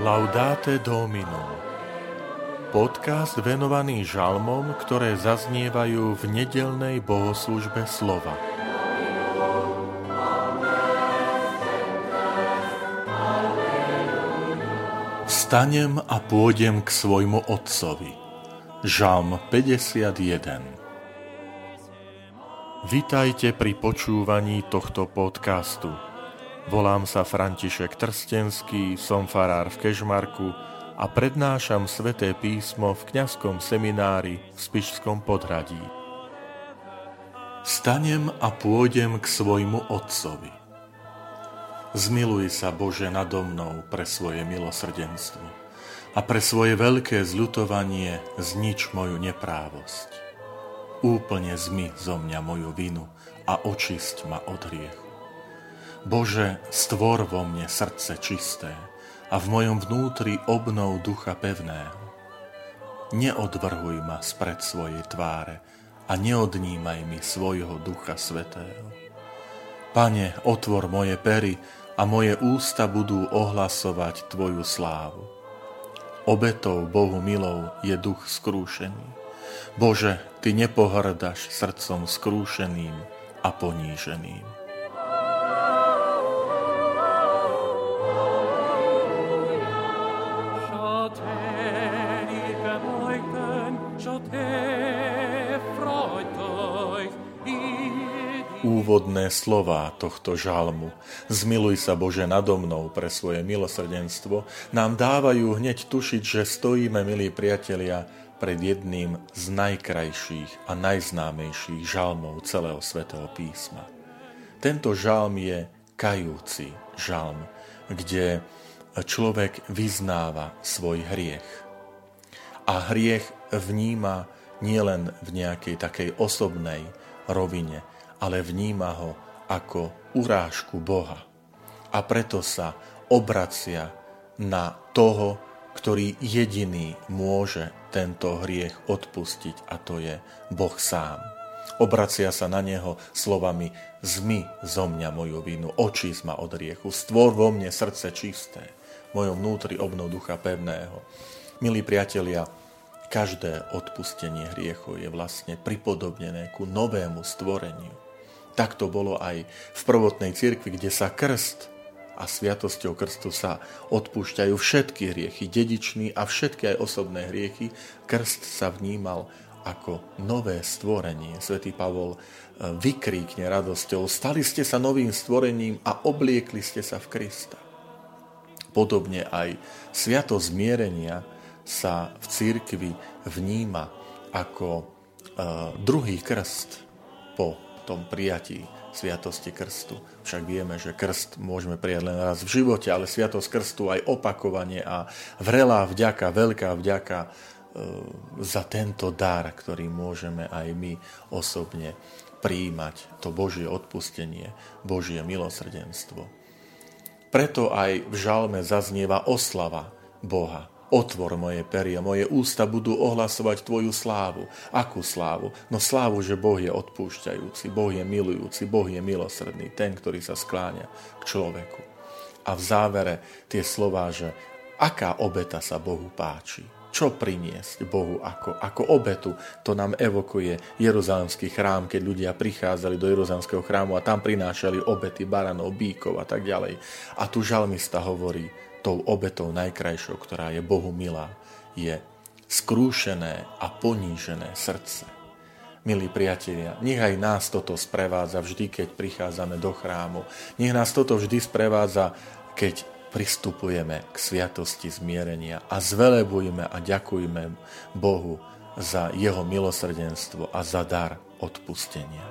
Laudate Domino Podcast venovaný žalmom, ktoré zaznievajú v nedelnej bohoslužbe slova. Vstanem a pôjdem k svojmu otcovi. Žalm 51 Vitajte pri počúvaní tohto podcastu. Volám sa František Trstenský, som farár v Kežmarku a prednášam sveté písmo v kňazskom seminári v Spišskom podhradí. Stanem a pôjdem k svojmu otcovi. Zmiluj sa, Bože, nado mnou pre svoje milosrdenstvo a pre svoje veľké zľutovanie znič moju neprávosť. Úplne zmy zo mňa moju vinu a očisť ma od hriechu. Bože, stvor vo mne srdce čisté a v mojom vnútri obnov ducha pevného. Neodvrhuj ma spred svojej tváre a neodnímaj mi svojho ducha svetého. Pane, otvor moje pery a moje ústa budú ohlasovať Tvoju slávu. Obetou Bohu milou je duch skrúšený. Bože, Ty nepohrdaš srdcom skrúšeným a poníženým. Úvodné slová tohto žalmu. Zmiluj sa Bože nado mnou pre svoje milosrdenstvo, nám dávajú hneď tušiť, že stojíme, milí priatelia, pred jedným z najkrajších a najznámejších žalmov celého svätého písma. Tento žalm je kajúci žalm, kde človek vyznáva svoj hriech. A hriech vníma nielen v nejakej takej osobnej rovine, ale vníma ho ako urážku Boha. A preto sa obracia na toho, ktorý jediný môže tento hriech odpustiť a to je Boh sám. Obracia sa na neho slovami Zmy zo mňa moju vinu, očís ma od riechu, stvor vo mne srdce čisté, v mojom vnútri obnov ducha pevného. Milí priatelia, každé odpustenie hriechov je vlastne pripodobnené ku novému stvoreniu. Tak to bolo aj v prvotnej cirkvi, kde sa krst a sviatosťou krstu sa odpúšťajú všetky hriechy, dedičný a všetky aj osobné hriechy. Krst sa vnímal ako nové stvorenie. Svetý Pavol e, vykríkne radosťou, stali ste sa novým stvorením a obliekli ste sa v Krista. Podobne aj sviatosť zmierenia sa v církvi vníma ako e, druhý krst po tom prijatí sviatosti krstu. Však vieme, že krst môžeme prijať len raz v živote, ale sviatosť krstu aj opakovanie a vrelá vďaka, veľká vďaka e, za tento dar, ktorý môžeme aj my osobne príjmať, to Božie odpustenie, Božie milosrdenstvo. Preto aj v žalme zaznieva oslava Boha, Otvor moje peria, moje ústa budú ohlasovať Tvoju slávu. Akú slávu? No slávu, že Boh je odpúšťajúci, Boh je milujúci, Boh je milosrdný, ten, ktorý sa skláňa k človeku. A v závere tie slová, že aká obeta sa Bohu páči, čo priniesť Bohu ako, ako obetu. To nám evokuje Jeruzalemský chrám, keď ľudia prichádzali do Jeruzalemského chrámu a tam prinášali obety baranov, bíkov a tak ďalej. A tu žalmista hovorí, tou obetou najkrajšou, ktorá je Bohu milá, je skrúšené a ponížené srdce. Milí priatelia, nech aj nás toto sprevádza vždy, keď prichádzame do chrámu. Nech nás toto vždy sprevádza, keď pristupujeme k sviatosti zmierenia a zvelebujeme a ďakujeme Bohu za jeho milosrdenstvo a za dar odpustenia.